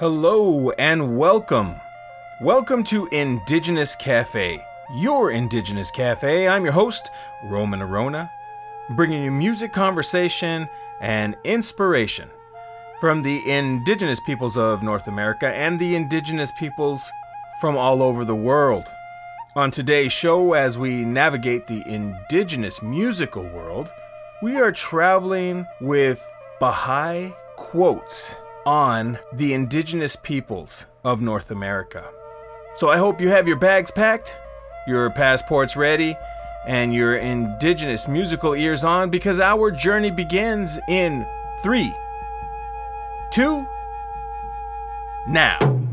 Hello and welcome. Welcome to Indigenous Cafe, your Indigenous Cafe. I'm your host, Roman Orona, bringing you music, conversation, and inspiration from the indigenous peoples of North America and the indigenous peoples from all over the world. On today's show, as we navigate the indigenous musical world, we are traveling with Baha'i quotes on the indigenous peoples of North America. So I hope you have your bags packed, your passports ready, and your indigenous musical ears on because our journey begins in three, two, now.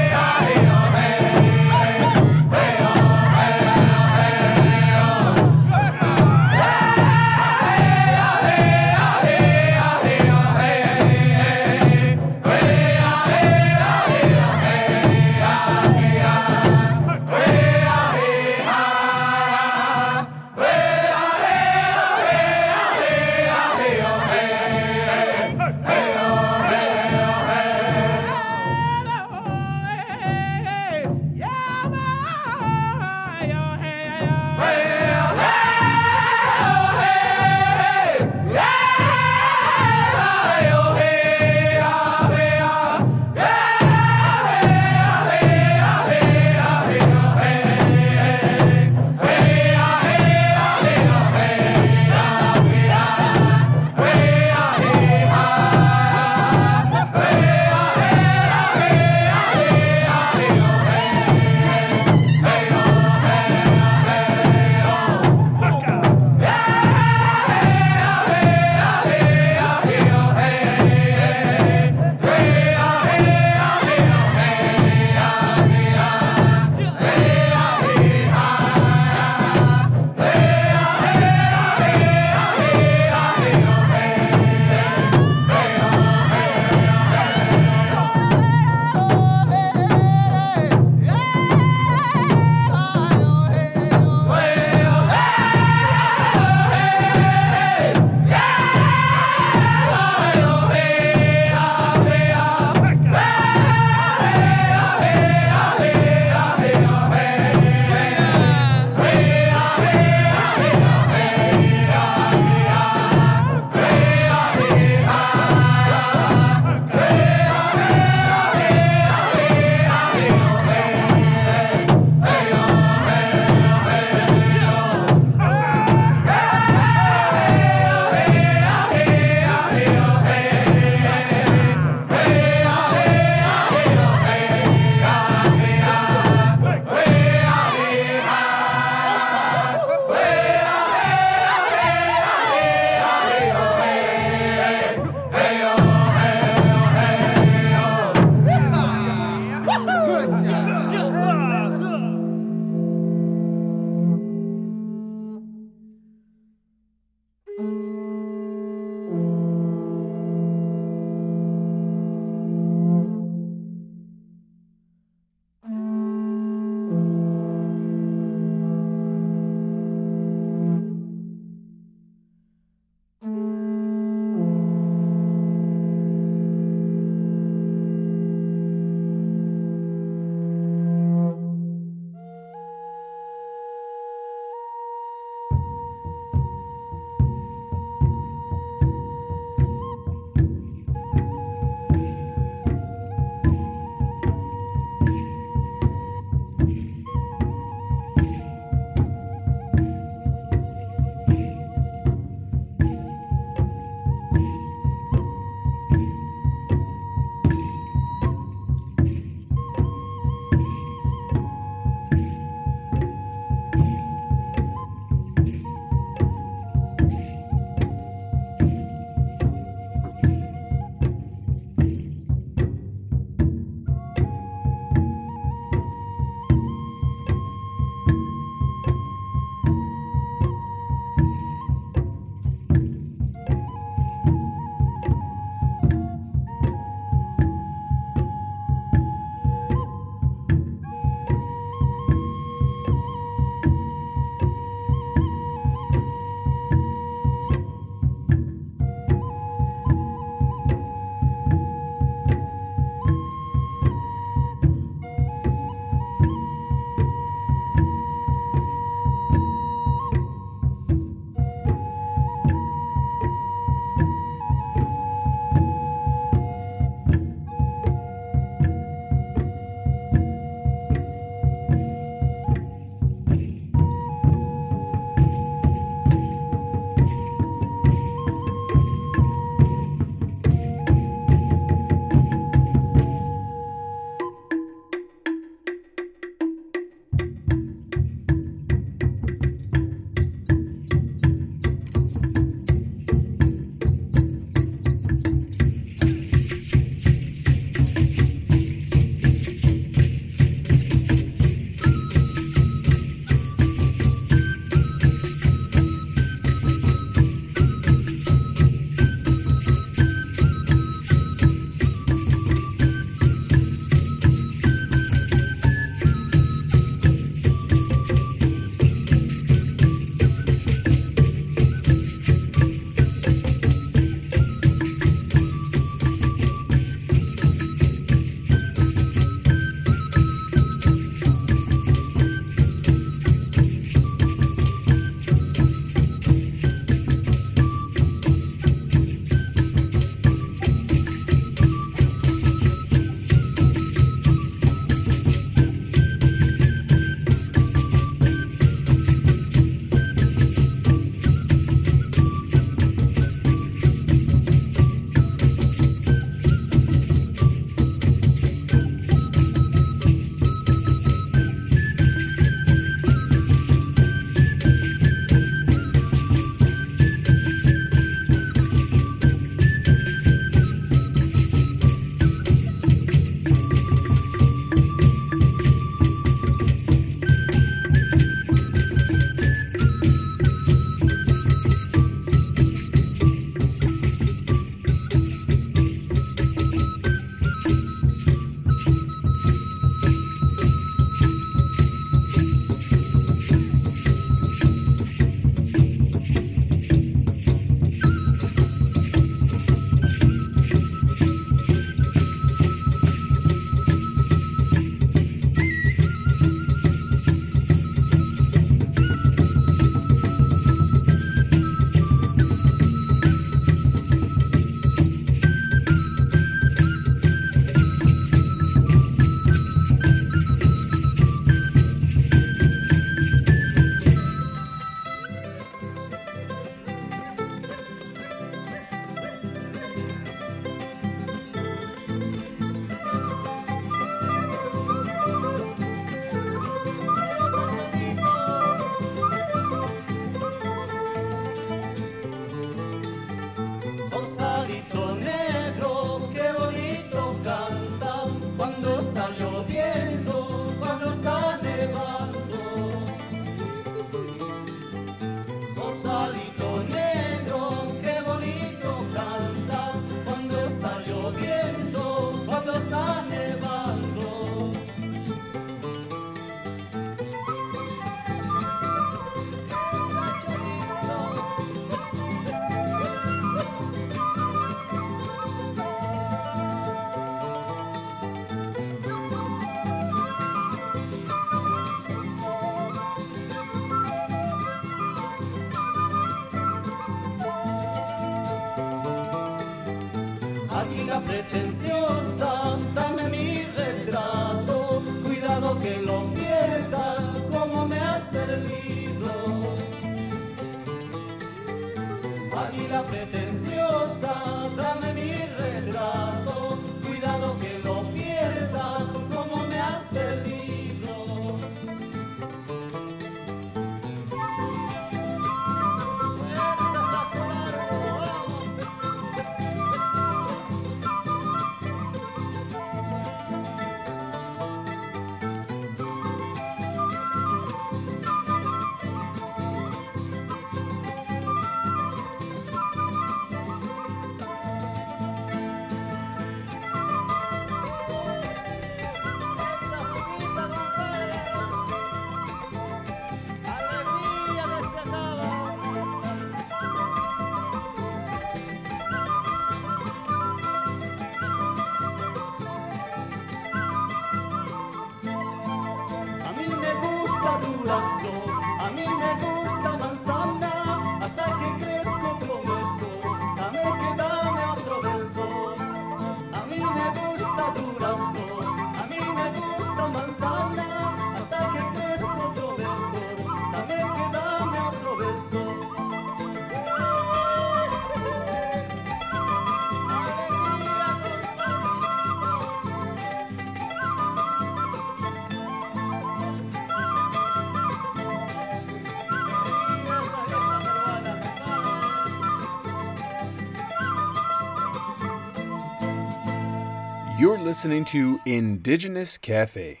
You're listening to Indigenous Cafe.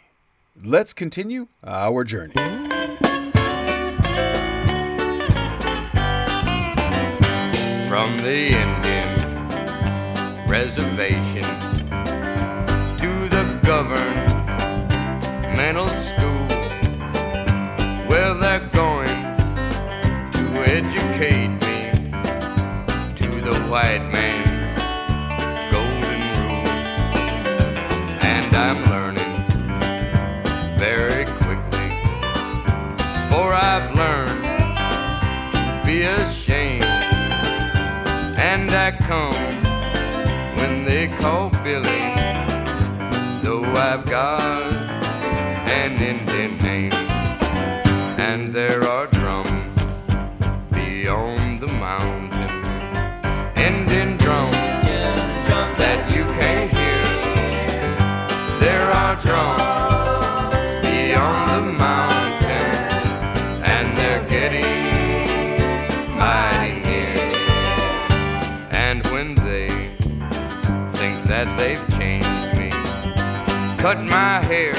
Let's continue our journey. From the Indian Reservation God and in their name. And there are cut my hair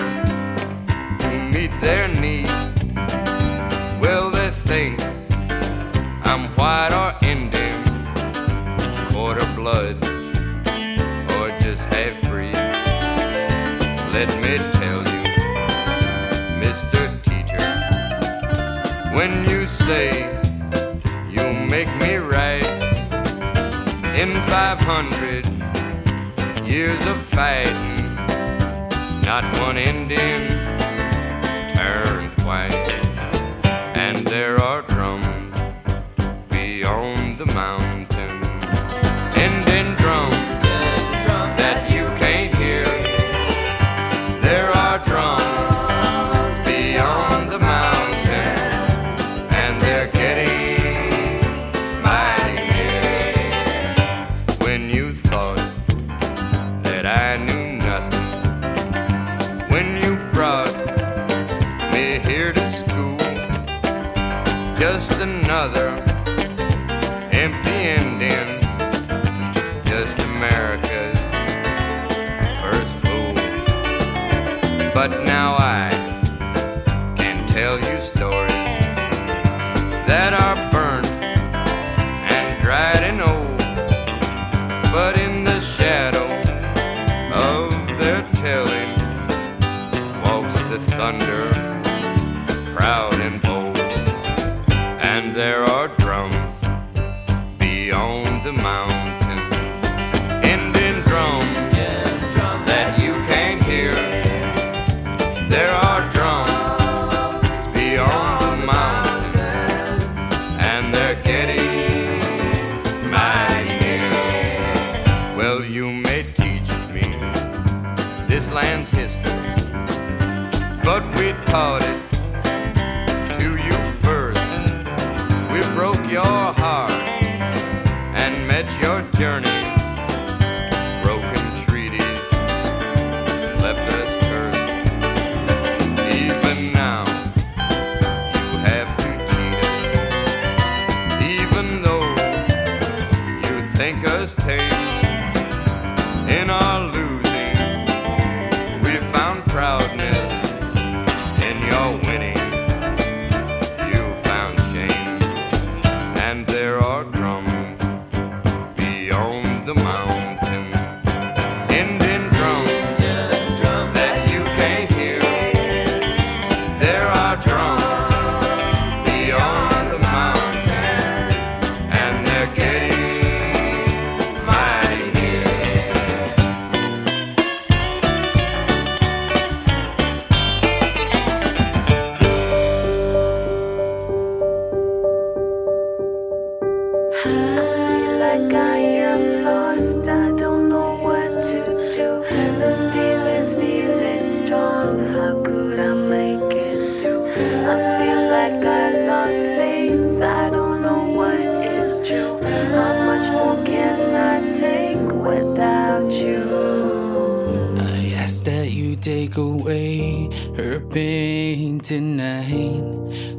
to meet their needs. Well, they think I'm white or Indian, quarter blood, or just half breed. Let me tell you, Mr. Teacher, when you say you'll make me right in 500 years of lost. I don't know what is true. Much more I take without you? I ask that you take away her pain tonight.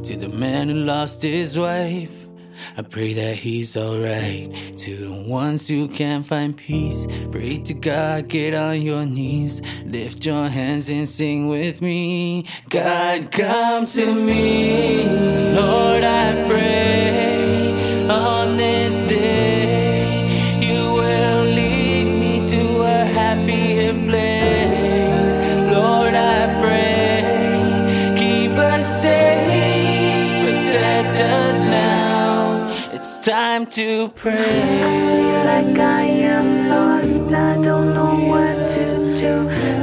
To the man who lost his wife, I pray that he's alright. To the ones who can't find peace, pray to God, get on your knees. Lift your hands and sing with me. God, come to me. Lord, I pray on this day time to pray. feel like I am lost. I don't know what to do.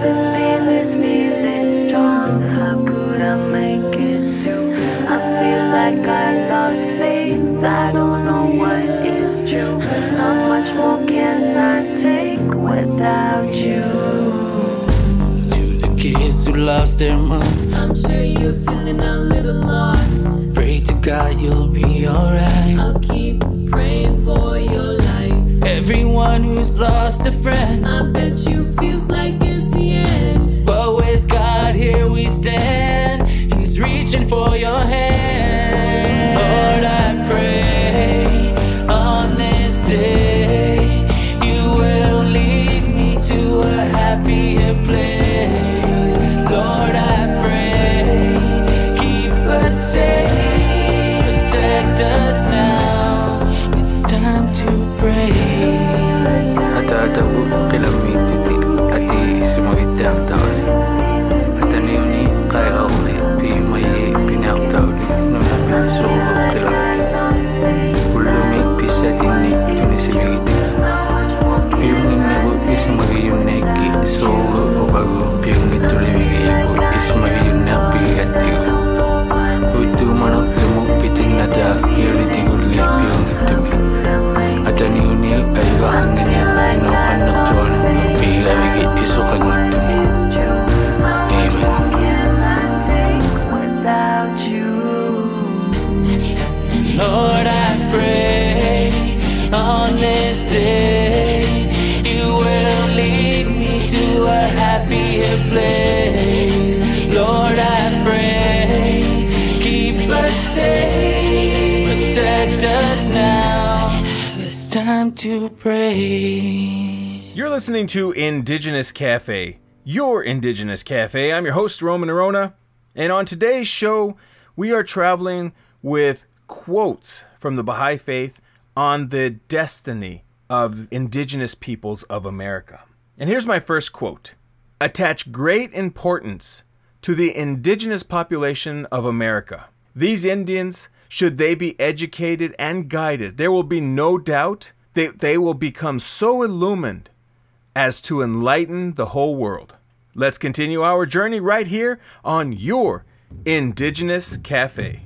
This feeling's feeling strong. How could I make it through? I feel like I lost faith. I don't know what is true. How much more can I take without you? To the kids who lost their mom, I'm sure you're feeling a little lost. God you'll be alright. I'll keep praying for your life. Everyone who's lost a friend, I bet you feels like it's the end. but with God here we stand. He's reaching for your hand. que la admite. Lord, I pray keep us safe, protect us now. It's time to pray. You're listening to Indigenous Cafe, your Indigenous Cafe. I'm your host, Roman Orona, and on today's show, we are traveling with quotes from the Baha'i Faith on the destiny of Indigenous peoples of America. And here's my first quote Attach great importance to the indigenous population of America. These Indians, should they be educated and guided, there will be no doubt that they will become so illumined as to enlighten the whole world. Let's continue our journey right here on your Indigenous Cafe.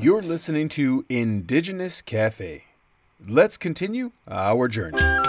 You're listening to Indigenous Cafe. Let's continue our journey.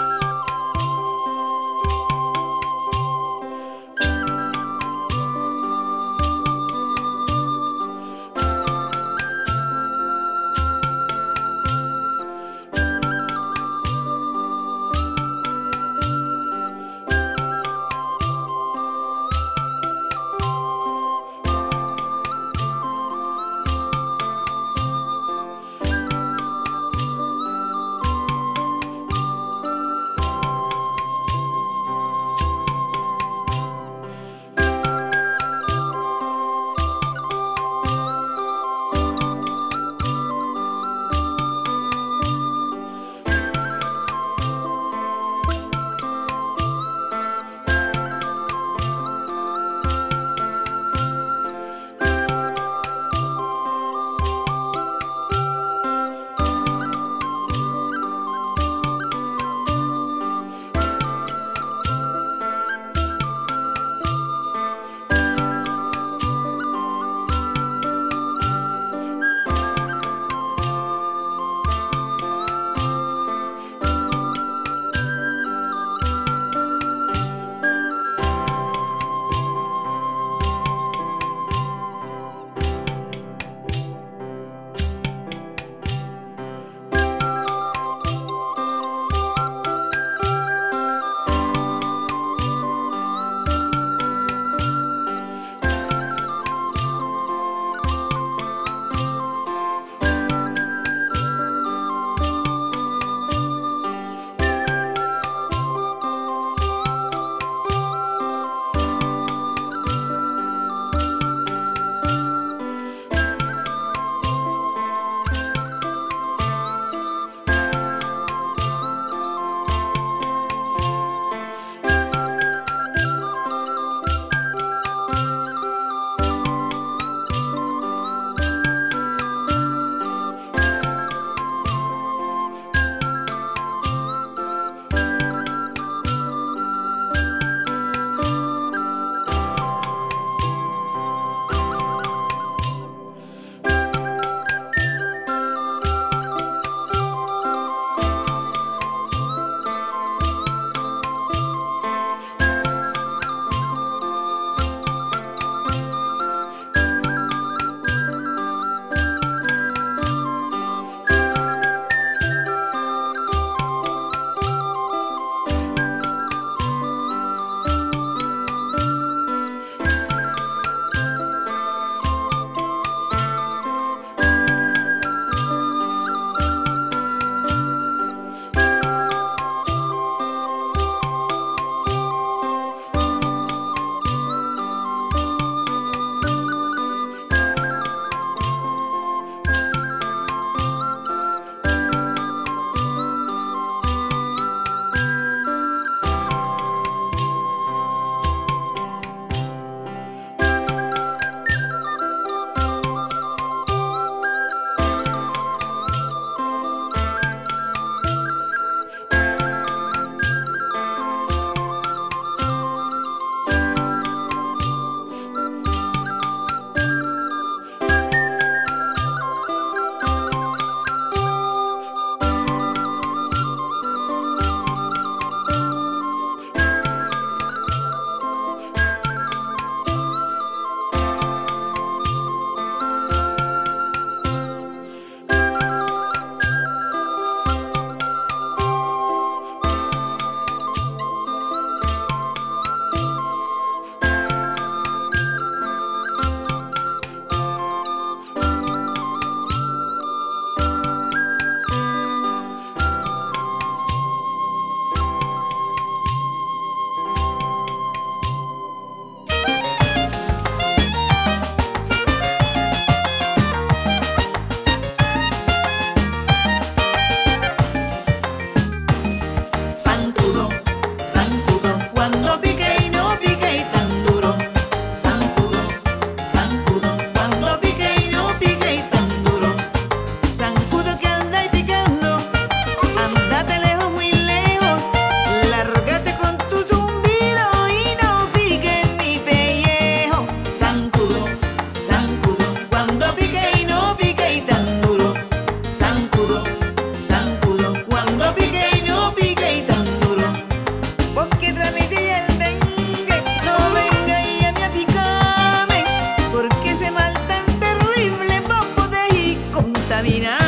caminar.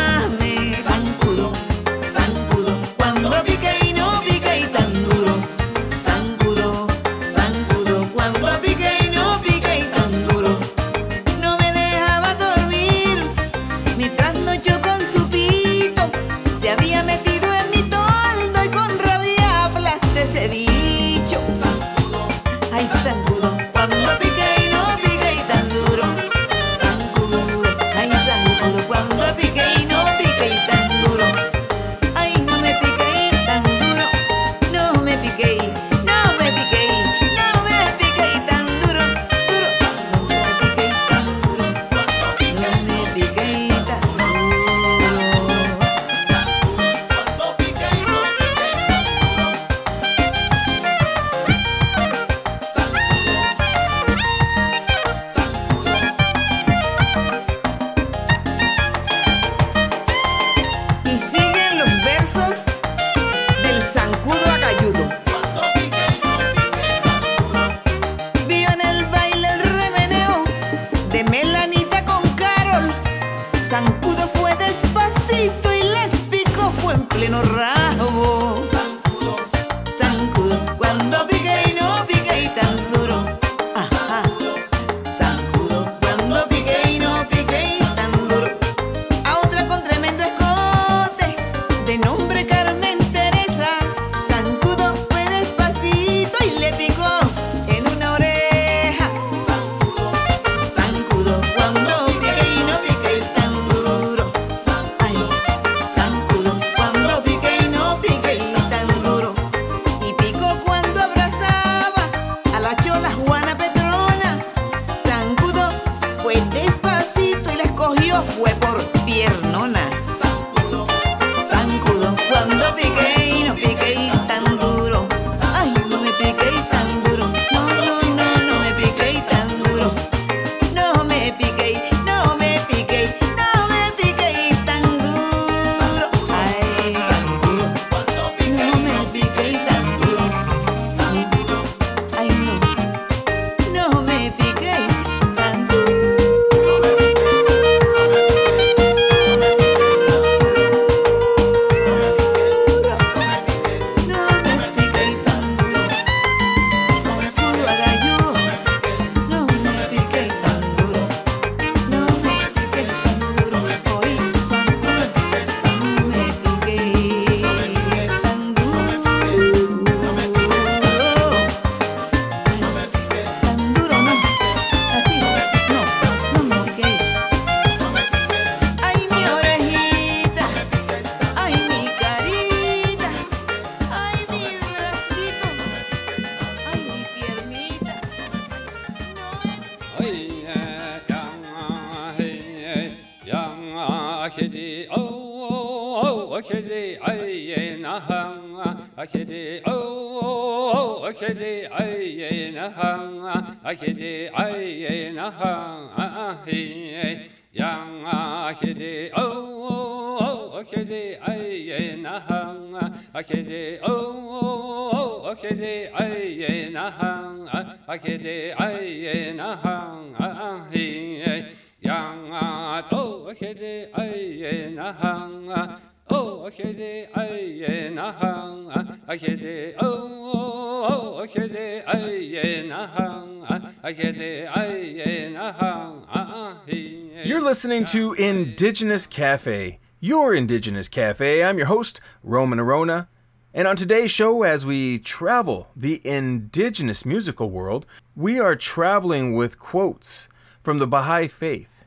You're listening to Indigenous Cafe, your Indigenous Cafe. I'm your host, Roman Orona. And on today's show, as we travel the indigenous musical world, we are traveling with quotes from the Baha'i Faith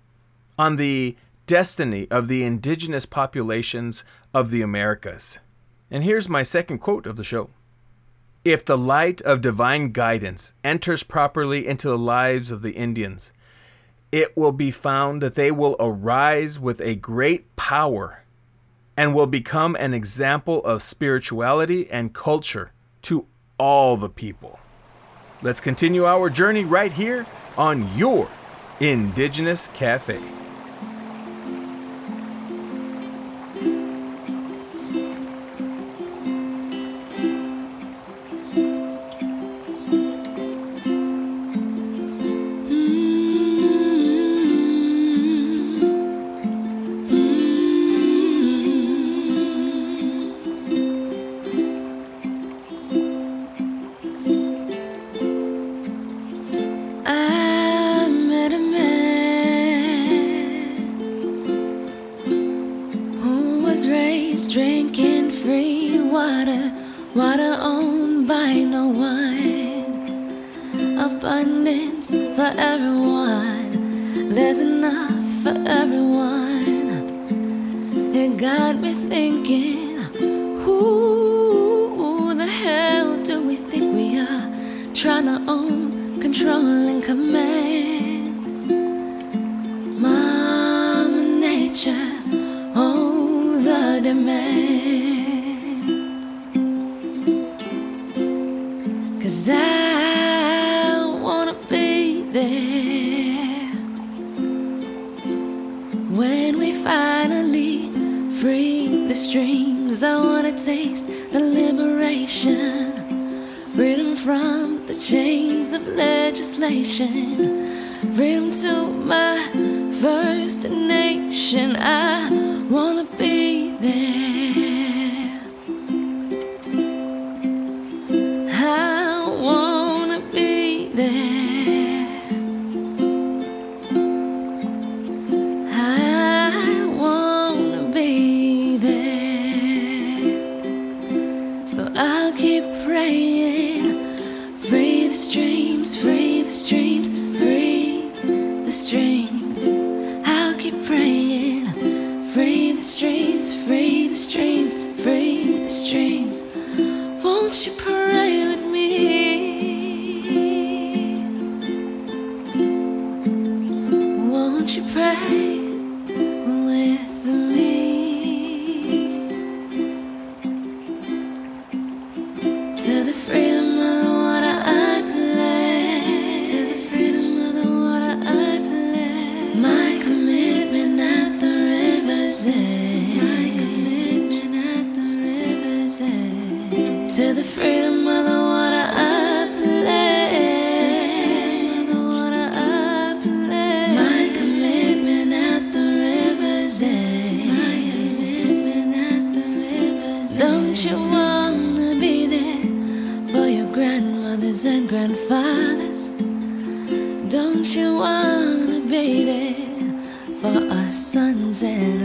on the destiny of the indigenous populations of the Americas. And here's my second quote of the show. If the light of divine guidance enters properly into the lives of the Indians, it will be found that they will arise with a great power and will become an example of spirituality and culture to all the people. Let's continue our journey right here on your Indigenous Cafe. impediment. Cause I wanna be there when we finally free the streams. I wanna taste the liberation, freedom from the chains of legislation, grandfathers. Don't you wanna be there for our sons and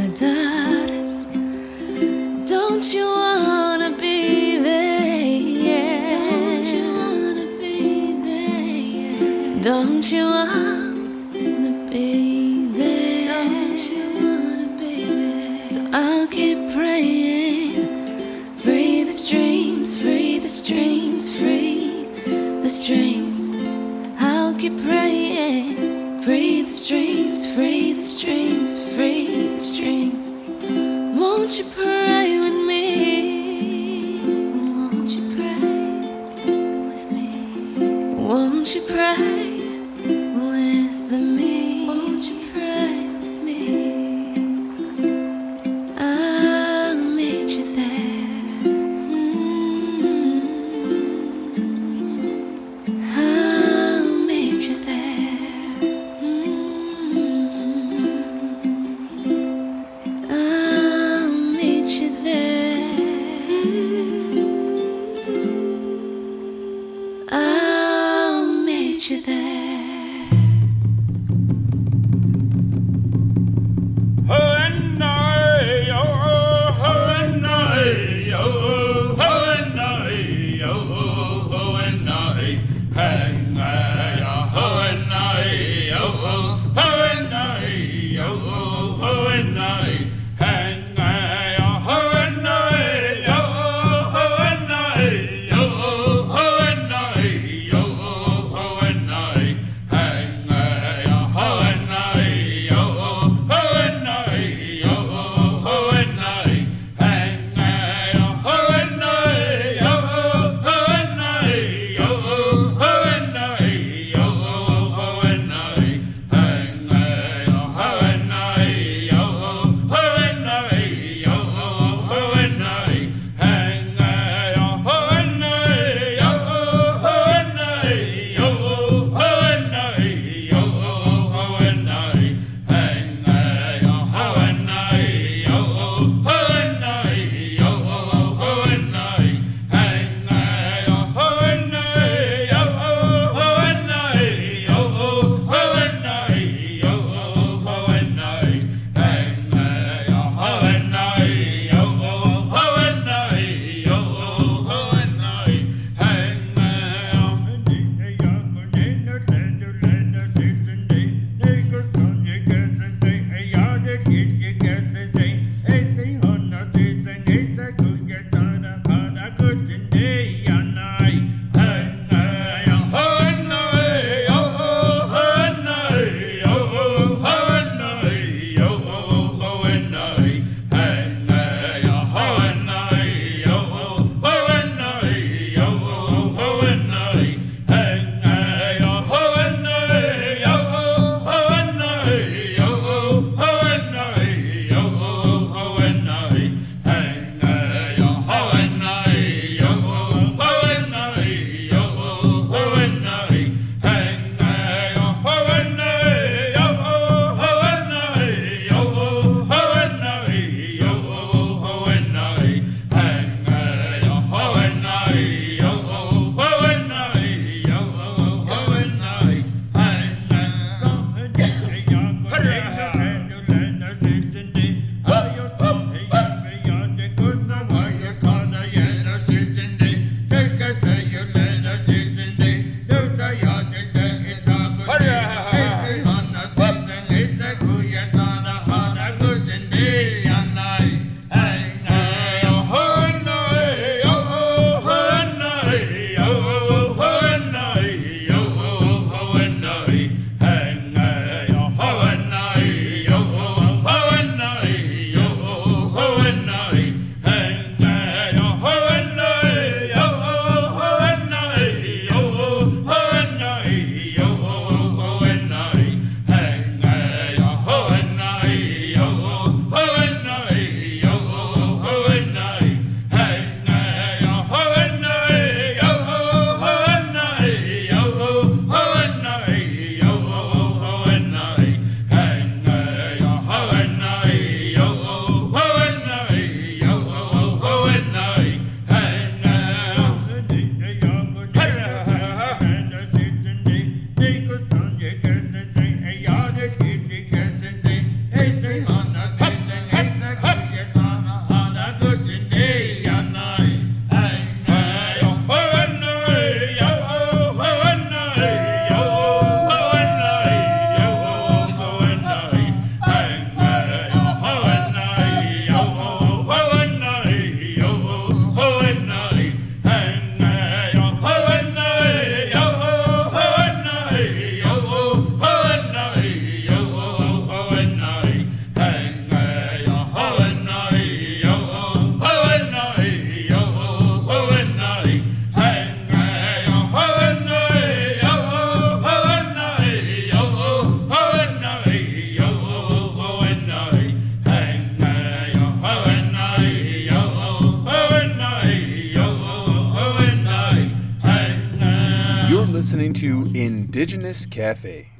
Cafe.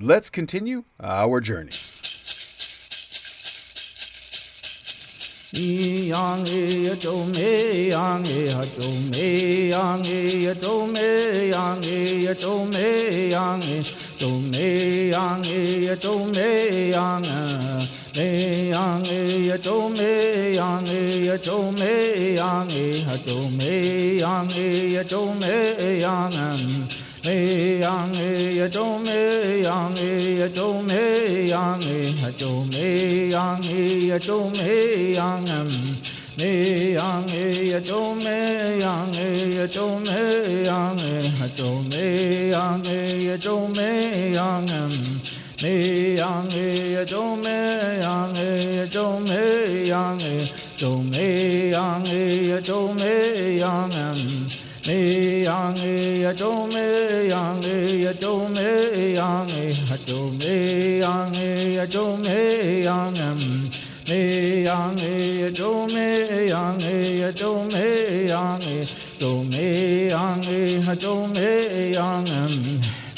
Let's continue our journey. e me e e e e e e e e e me yang e to me yang e to me yang e ha to me yang e to me yang me yang e to me yang e to me yang e ha to me yang e to me yang me yang e to me yang e to me yang e to me yang e to me yang e to me yang e to me yang e ha to me yang e to me yang me yang e to me yang e to me yang e to me yang e ha to me yang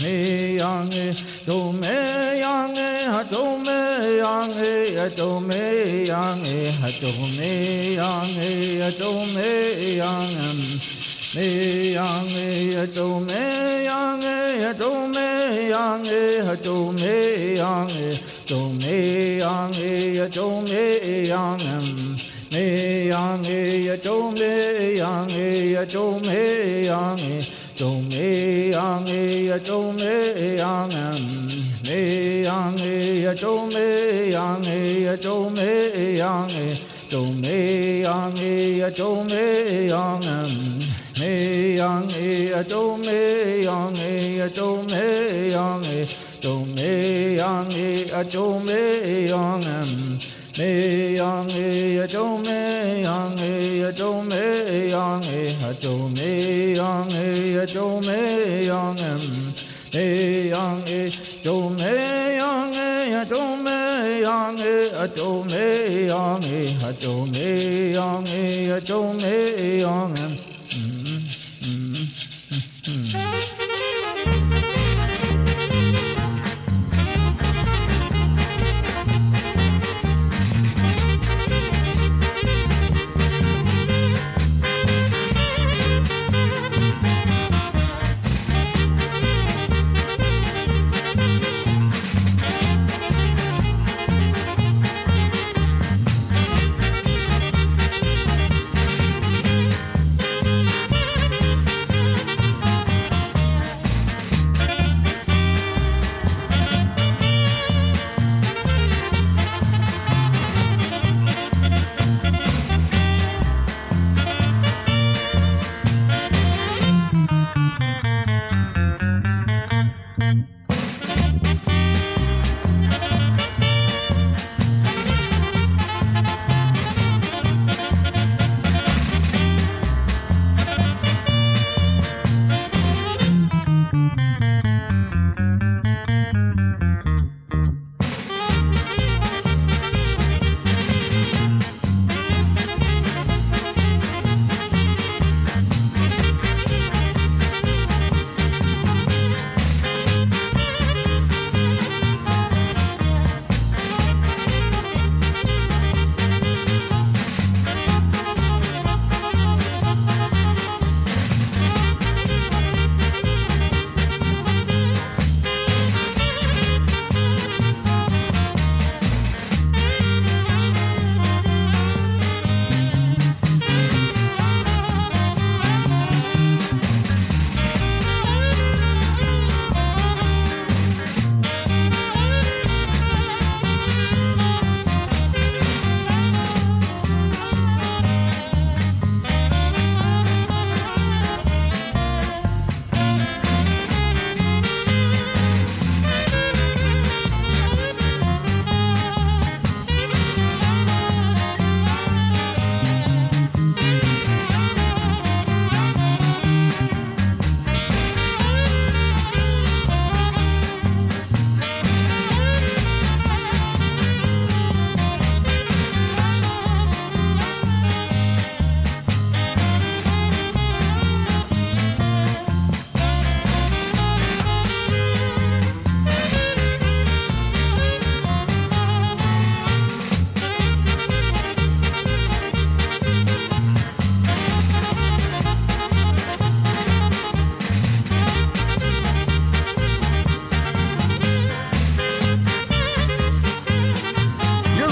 me yang e to me yang e ha to me yang e to me yang e ha to me yang e to me yang me yang e to me yang e to me yang e to me yang e to me yang e to me yang me yang e to me yang e to me yang e to me yang e to me yang me yang e to me yang e to me yang e to me yang e to me yang me yang e to me yang e to me yang e to me yang e to me yang me yang e to me yang e to me yang e to me yang e to me yang me yang e to me yang e to me yang e to me yang e to me yang e to me yang 嗯。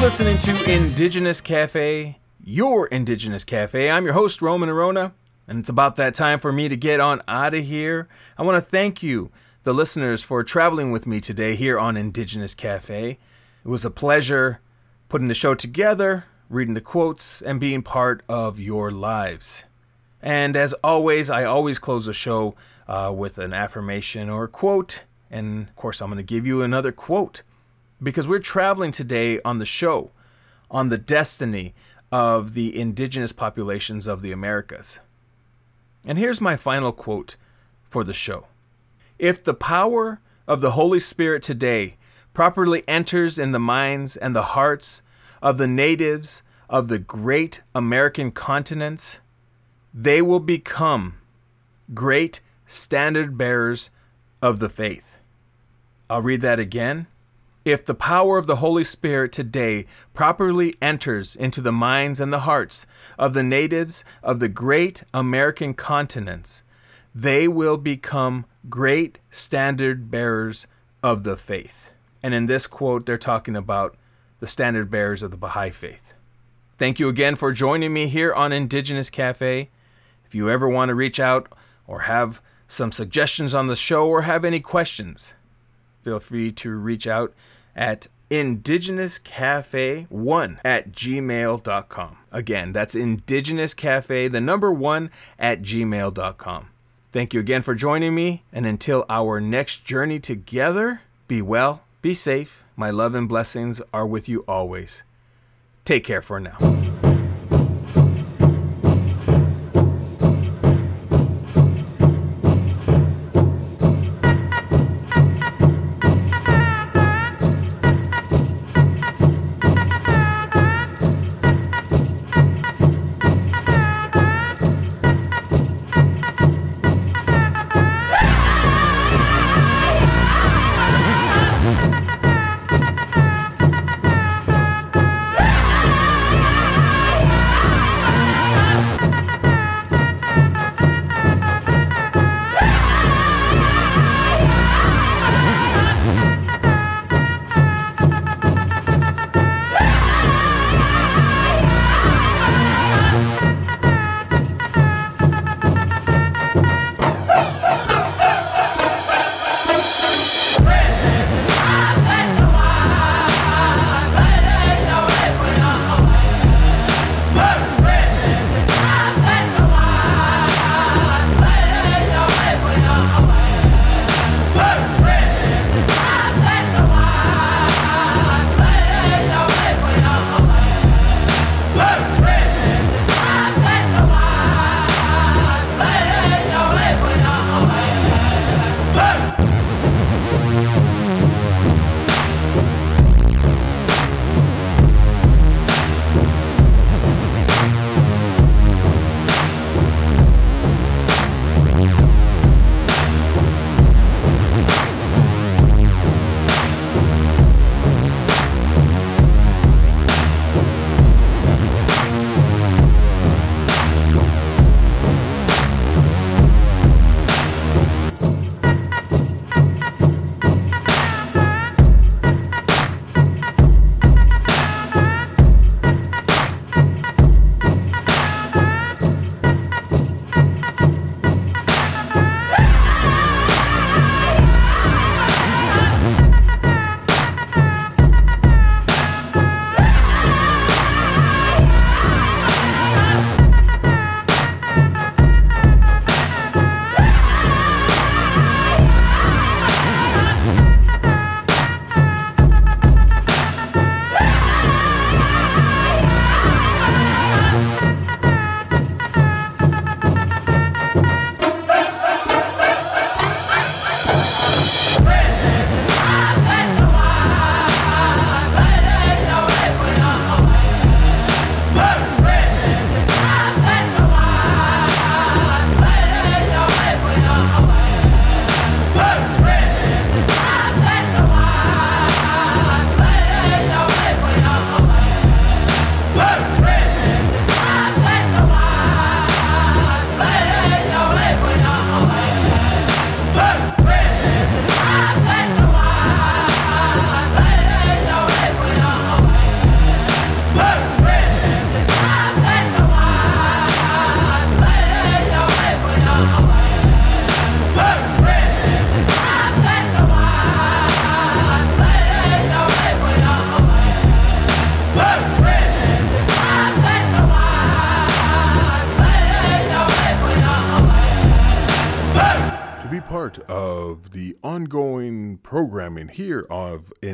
Listening to Indigenous Cafe, your Indigenous Cafe. I'm your host, Roman Orona, and it's about that time for me to get on out of here. I want to thank you, the listeners, for traveling with me today here on Indigenous Cafe. It was a pleasure putting the show together, reading the quotes, and being part of your lives. And as always, I always close the show uh, with an affirmation or a quote. And of course, I'm going to give you another quote because we're traveling today on the show on the destiny of the indigenous populations of the Americas. And here's my final quote for the show If the power of the Holy Spirit today properly enters in the minds and the hearts of the natives of the great American continents, they will become great standard bearers of the faith. I'll read that again. If the power of the Holy Spirit today properly enters into the minds and the hearts of the natives of the great American continents, they will become great standard bearers of the faith. And in this quote, they're talking about the standard bearers of the Baha'i faith. Thank you again for joining me here on Indigenous Cafe. If you ever want to reach out or have some suggestions on the show or have any questions, feel free to reach out at indigenouscafe1 at gmail.com. Again, that's indigenouscafe, the number one at gmail.com. Thank you again for joining me, and until our next journey together, be well, be safe. My love and blessings are with you always. Take care for now.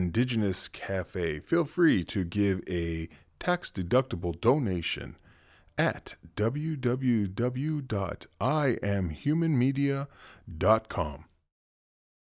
Indigenous Cafe, feel free to give a tax deductible donation at www.iamhumanmedia.com.